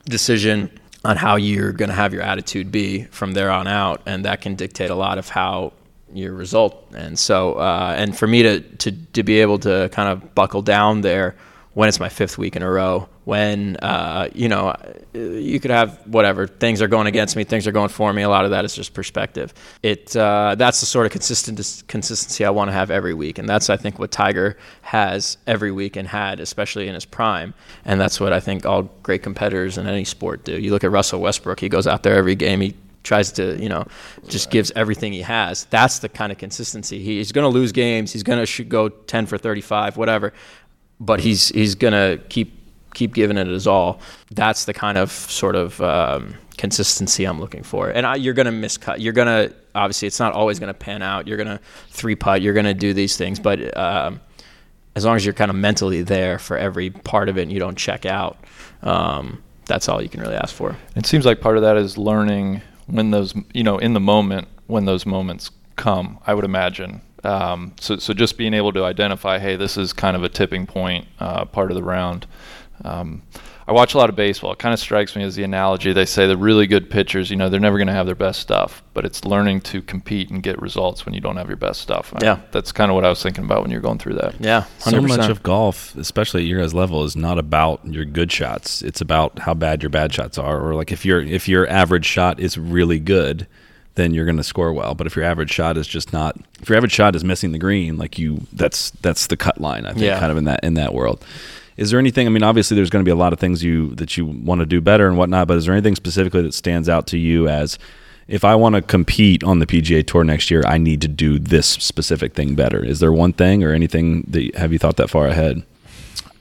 decision on how you're going to have your attitude be from there on out, and that can dictate a lot of how your result. And so, uh, and for me to, to to be able to kind of buckle down there when it's my fifth week in a row, when uh, you know you could have whatever things are going against me, things are going for me. A lot of that is just perspective. It uh, that's the sort of consistent consistency I want to have every week, and that's I think what Tiger has every week and had, especially in his prime. And that's what I think all great competitors in any sport do. You look at Russell Westbrook; he goes out there every game. He tries to, you know, just gives everything he has. That's the kind of consistency. He's going to lose games. He's going to go 10 for 35, whatever but he's he's gonna keep keep giving it his all. That's the kind of sort of um, consistency I'm looking for. And I, you're gonna miscut. You're gonna obviously it's not always gonna pan out. You're gonna three putt. You're gonna do these things, but um, as long as you're kind of mentally there for every part of it and you don't check out, um, that's all you can really ask for. It seems like part of that is learning when those you know in the moment when those moments come. I would imagine um, so, so just being able to identify, hey, this is kind of a tipping point uh, part of the round. Um, I watch a lot of baseball. It kind of strikes me as the analogy. They say the really good pitchers, you know, they're never going to have their best stuff, but it's learning to compete and get results when you don't have your best stuff. Yeah, that's kind of what I was thinking about when you're going through that. Yeah, 100%. so much of golf, especially at your guys' level, is not about your good shots. It's about how bad your bad shots are, or like if your if your average shot is really good then you're going to score well. But if your average shot is just not, if your average shot is missing the green, like you, that's that's the cut line. I think yeah. kind of in that in that world. Is there anything? I mean, obviously, there's going to be a lot of things you that you want to do better and whatnot. But is there anything specifically that stands out to you as if I want to compete on the PGA Tour next year, I need to do this specific thing better? Is there one thing or anything that have you thought that far ahead?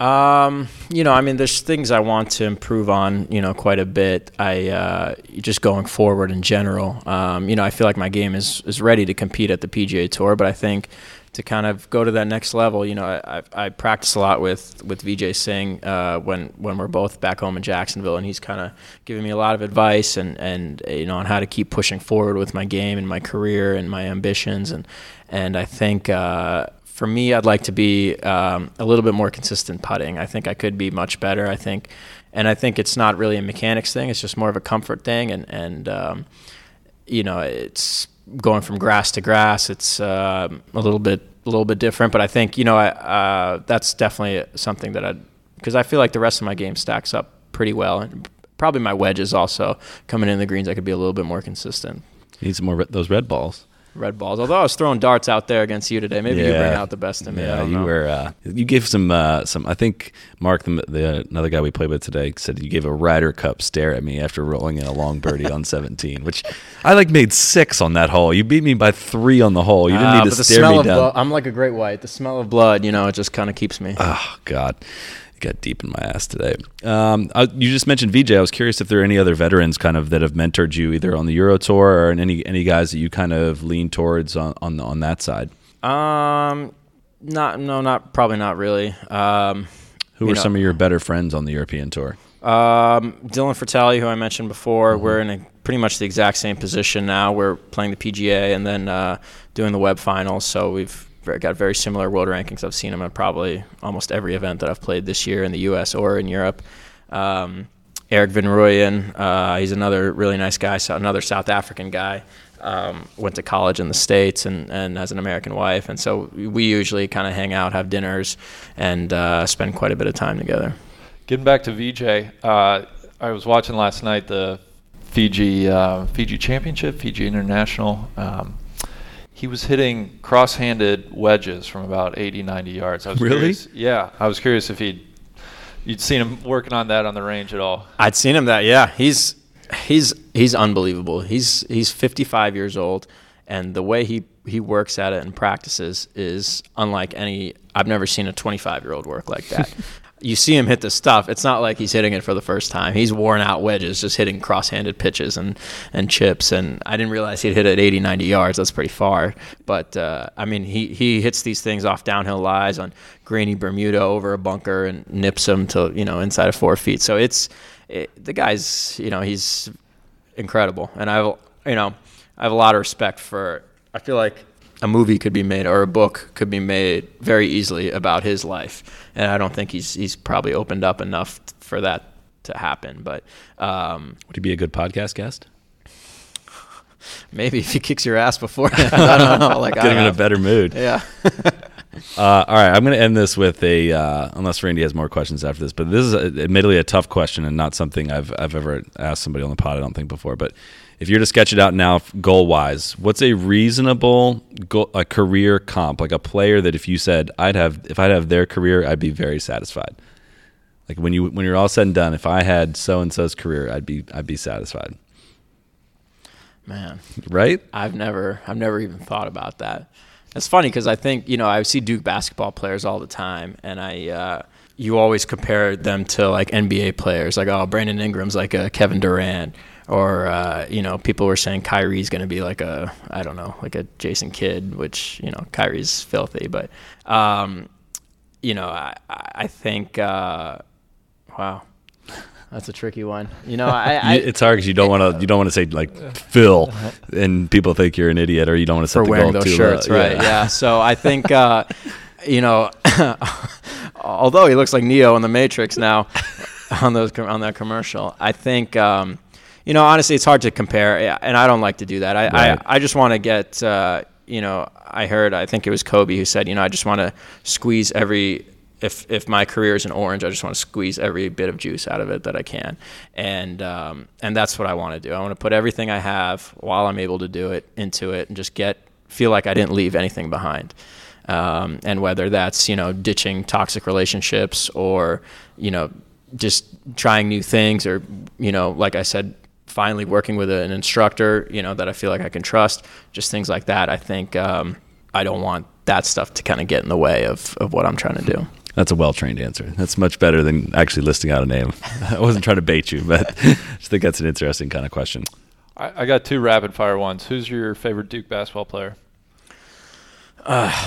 Um, you know, I mean, there's things I want to improve on, you know, quite a bit. I uh, just going forward in general. Um, you know, I feel like my game is is ready to compete at the PGA Tour, but I think to kind of go to that next level, you know, I, I, I practice a lot with with Vijay Singh uh, when when we're both back home in Jacksonville, and he's kind of giving me a lot of advice and and you know on how to keep pushing forward with my game and my career and my ambitions, and and I think. Uh, for me, I'd like to be um, a little bit more consistent putting. I think I could be much better. I think, and I think it's not really a mechanics thing. It's just more of a comfort thing. And and um, you know, it's going from grass to grass. It's uh, a little bit a little bit different. But I think you know, I, uh, that's definitely something that I because I feel like the rest of my game stacks up pretty well. And probably my wedges also coming in the greens. I could be a little bit more consistent. need some more those red balls. Red balls. Although I was throwing darts out there against you today, maybe you Yeah. bring out the best in me. I Yeah, you know. were. Uh, you gave some. Uh, some. I think Mark, the, the another guy we played with today, said you gave a Ryder Cup stare at me after rolling in a long birdie on 17, which I like made six on that hole. You beat me by three on the hole. You didn't Ah, need to stare smell me of down. blood, I'm like a great white. The smell of blood, you know, it just kind of keeps me. Oh God, got deep in my ass today. Um, I, you just mentioned VJ. I was curious if there are any other veterans kind of that have mentored you either on the Euro Tour or any any guys that you kind of lean towards on on, on that side. Um, not no, not probably not really. Um, Who are know- some of your better friends on the European Tour? Um, Dylan Frittelli, who I mentioned before, we're in a, pretty much the exact same position now. We're playing the PGA and then uh, doing the Web Finals, so we've got very similar world rankings. I've seen him at probably almost every event that I've played this year in the U.S. or in Europe. Um, Erik van Rooyen, uh, he's another really nice guy, so another South African guy. Um, went to college in the states and, and has an American wife, and so we usually kind of hang out, have dinners, and uh, spend quite a bit of time together. Getting back to VJ, uh, I was watching last night the Fiji uh, Fiji Championship, Fiji International. Um, he was hitting cross-handed wedges from about 80, 90 yards. I was Really? Curious, yeah, I was curious if he'd you'd seen him working on that on the range at all. I'd seen him that. Yeah, he's he's he's unbelievable. He's he's 55 years old, and the way he he works at it and practices is unlike any. I've never seen a 25 year old work like that. you see him hit the stuff. It's not like he's hitting it for the first time. He's worn out wedges, just hitting cross-handed pitches and and chips. And I didn't realize he'd hit it 80, 90 yards. That's pretty far. But uh, I mean, he he hits these things off downhill lies on grainy Bermuda over a bunker and nips them to you know inside of four feet. So it's it, the guy's you know he's incredible, and I've you know I have a lot of respect for. I feel like a movie could be made or a book could be made very easily about his life, and I don't think he's he's probably opened up enough for that to happen. But um, Would he be a good podcast guest? maybe if he kicks your ass before, I don't know. Like Get him in a better mood. Yeah. Uh, all right, I'm going to end this with a uh, unless Randy has more questions after this, but this is a, admittedly a tough question and not something I've I've ever asked somebody on the pod. I don't think before, but if you're to sketch it out now, goal wise, what's a reasonable goal, a career comp, like a player that if you said I'd have if I'd have their career, I'd be very satisfied. Like when you when you're all said and done, if I had so and so's career, I'd be I'd be satisfied. Man, Right? I've never I've never even thought about that. It's funny because I think you know I see Duke basketball players all the time, and I uh, you always compare them to like NBA players, like oh Brandon Ingram's like a Kevin Durant, or uh, you know people were saying Kyrie's going to be like a I don't know like a Jason Kidd, which you know Kyrie's filthy, but um, you know I I think uh, wow. That's a tricky one. You know, I, I it's hard because you don't want to you don't want to say like Phil, and people think you're an idiot, or you don't want to set for the wearing goal those too low. shirts, right? Yeah. So I think, uh, you know, although he looks like Neo in the Matrix now on those on that commercial, I think, um, you know, honestly, it's hard to compare, and I don't like to do that. I Right. I, I just want to get, uh, you know, I heard, I think it was Kobe who said, you know, I just want to squeeze every. If, if my career is an orange, I just want to squeeze every bit of juice out of it that I can, and um, and that's what I want to do. I want to put everything I have while I'm able to do it into it, and just get feel like I didn't leave anything behind. Um, and whether that's you know ditching toxic relationships or you know just trying new things or you know like I said finally working with an instructor you know that I feel like I can trust just things like that I think um, I don't want that stuff to kind of get in the way of, of what I'm trying to do. That's a well trained answer. That's much better than actually listing out a name. I wasn't trying to bait you, but I just think that's an interesting kind of question. I, I got two rapid fire ones. Who's your favorite Duke basketball player?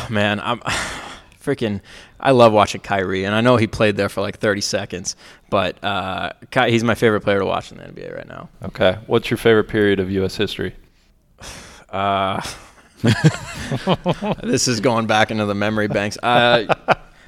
man, I'm freaking. I love watching Kyrie, and I know he played there for like 30 seconds, but uh, Ky- he's my favorite player to watch in the NBA right now. Okay. What's your favorite period of U.S. history? Uh, this is going back into the memory banks. Uh,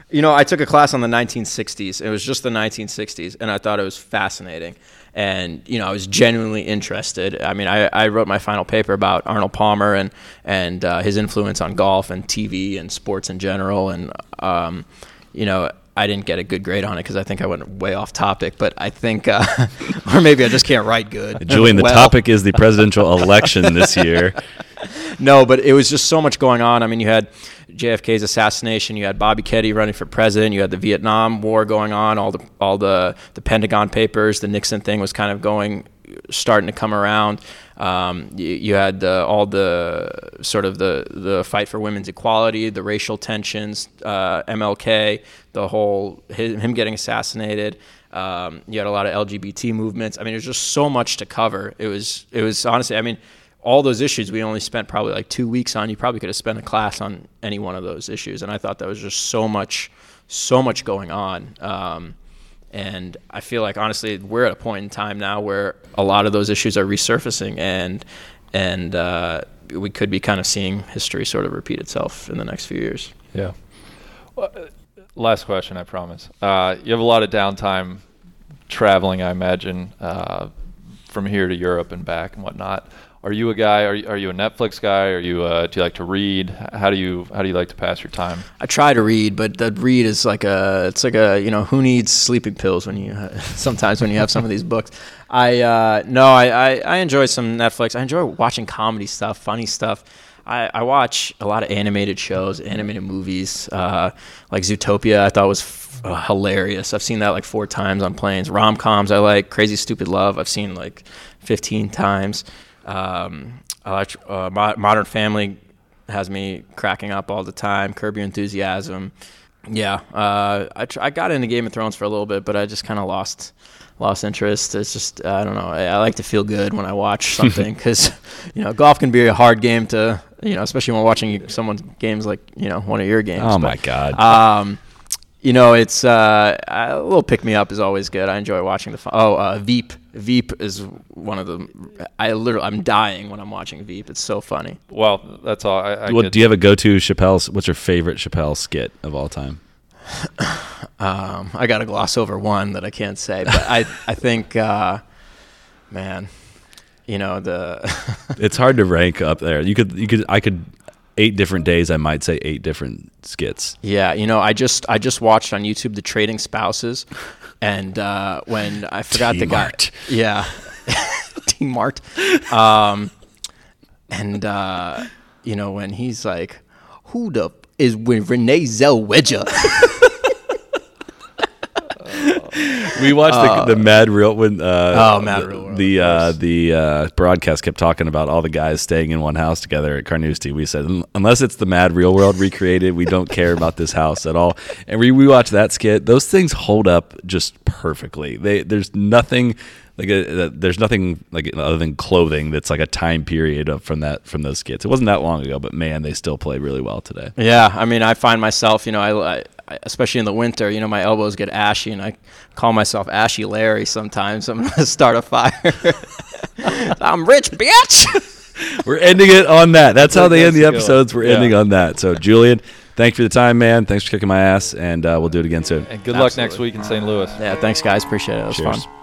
you know, I took a class on the 1960s. It was just the 1960s, and I thought it was fascinating. And you know, I was genuinely interested. I mean, I, I wrote my final paper about Arnold Palmer and and uh, his influence on golf and TV and sports in general. And um, you know, I didn't get a good grade on it because I think I went way off topic. But I think, uh, or maybe I just can't write good. Julian, the Well. topic is the presidential election this year. no, but it was just so much going on. I mean, you had JFK's assassination, you had Bobby Kennedy running for president, you had the Vietnam War going on, all the all the the Pentagon Papers, the Nixon thing was kind of going, starting to come around. Um, you, you had the, all the sort of the the fight for women's equality, the racial tensions, uh, MLK, the whole him, getting assassinated. Um, you had a lot of LGBT movements. I mean, there's just so much to cover. It was it was honestly, I mean all those issues we only spent probably like two weeks on. You probably could have spent a class on any one of those issues, and I thought that was just so much, so much going on. Um, and I feel like honestly, we're at a point in time now where a lot of those issues are resurfacing, and and uh, we could be kind of seeing history sort of repeat itself in the next few years. Yeah. Well, uh, last question, I promise. Uh, you have a lot of downtime traveling, I imagine, uh, from here to Europe and back and whatnot. Are you a guy? Are you, are you a Netflix guy? Are you? Uh, do you like to read? How do you How do you like to pass your time? I try to read, but the read is like a it's like a you know who needs sleeping pills when you sometimes when you have some of these books. I uh, no, I, I I enjoy some Netflix. I enjoy watching comedy stuff, funny stuff. I, I watch a lot of animated shows, animated movies, uh, like Zootopia. I thought was f- uh, hilarious. I've seen that like four times on planes. Rom coms I like. Crazy Stupid Love I've seen like 15 times. Um, uh, Mo- Modern Family has me cracking up all the time. Curb Your Enthusiasm. Yeah, uh, I, tr- I got into Game of Thrones for a little bit, but I just kind of lost lost interest. It's just I don't know. I, I like to feel good when I watch something because you know golf can be a hard game to you know, especially when watching someone's games like you know one of your games. Oh But, my God. Um, you know, it's uh, a little pick me up is always good. I enjoy watching the. Fu- oh, uh, Veep. Veep is one of the. I literally, I'm dying when I'm watching Veep. It's so funny. Well, that's all. I, I well, could- do you have a go-to Chappelle's? What's your favorite Chappelle skit of all time? Um, I got to gloss over one that I can't say, but I, I think, uh, man, you know the. It's hard to rank up there. You could, you could, I could, eight different days. I might say eight different skits. Yeah, you know, I just I just watched on YouTube the Trading Spouses, and uh, when I forgot the guy, T-Mart. yeah, T Mart, um, and uh, you know when he's like, "Who the f- is with Renee Zellweger?" We watched the, the Mad Real when uh, Oh, Mad the, Real World, the uh, the uh, broadcast kept talking about all the guys staying in one house together at Carnoustie. We said unless it's the Mad Real World recreated, we don't care about this house at all. And we we watched that skit. Those things hold up just perfectly. They there's nothing like a, there's nothing like other than clothing that's like a time period of, from that from those skits. It wasn't that long ago, but man, they still play really well today. Yeah, I mean, I find myself, you know, I, I especially in the winter, you know, my elbows get ashy, and I call myself Ashy Larry sometimes. I'm gonna start a fire. I'm rich, bitch. We're ending it on that. That's how they end the That's a good one. episodes. We're Yeah. ending on that. So, Julian, thanks for the time, man. Thanks for kicking my ass, and uh, we'll do it again soon. and good luck next week in St. Louis. yeah, thanks, guys. Appreciate it. It was Cheers. fun.